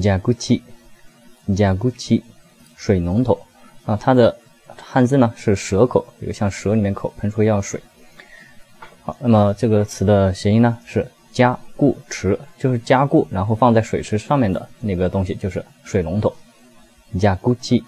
加古奇，加古奇，水龙头啊，它的汉字呢是蛇口，有像蛇里面口喷出药水。好，那么这个词的谐音呢是加固池，就是加固，然后放在水池上面的那个东西就是水龙头，加古奇。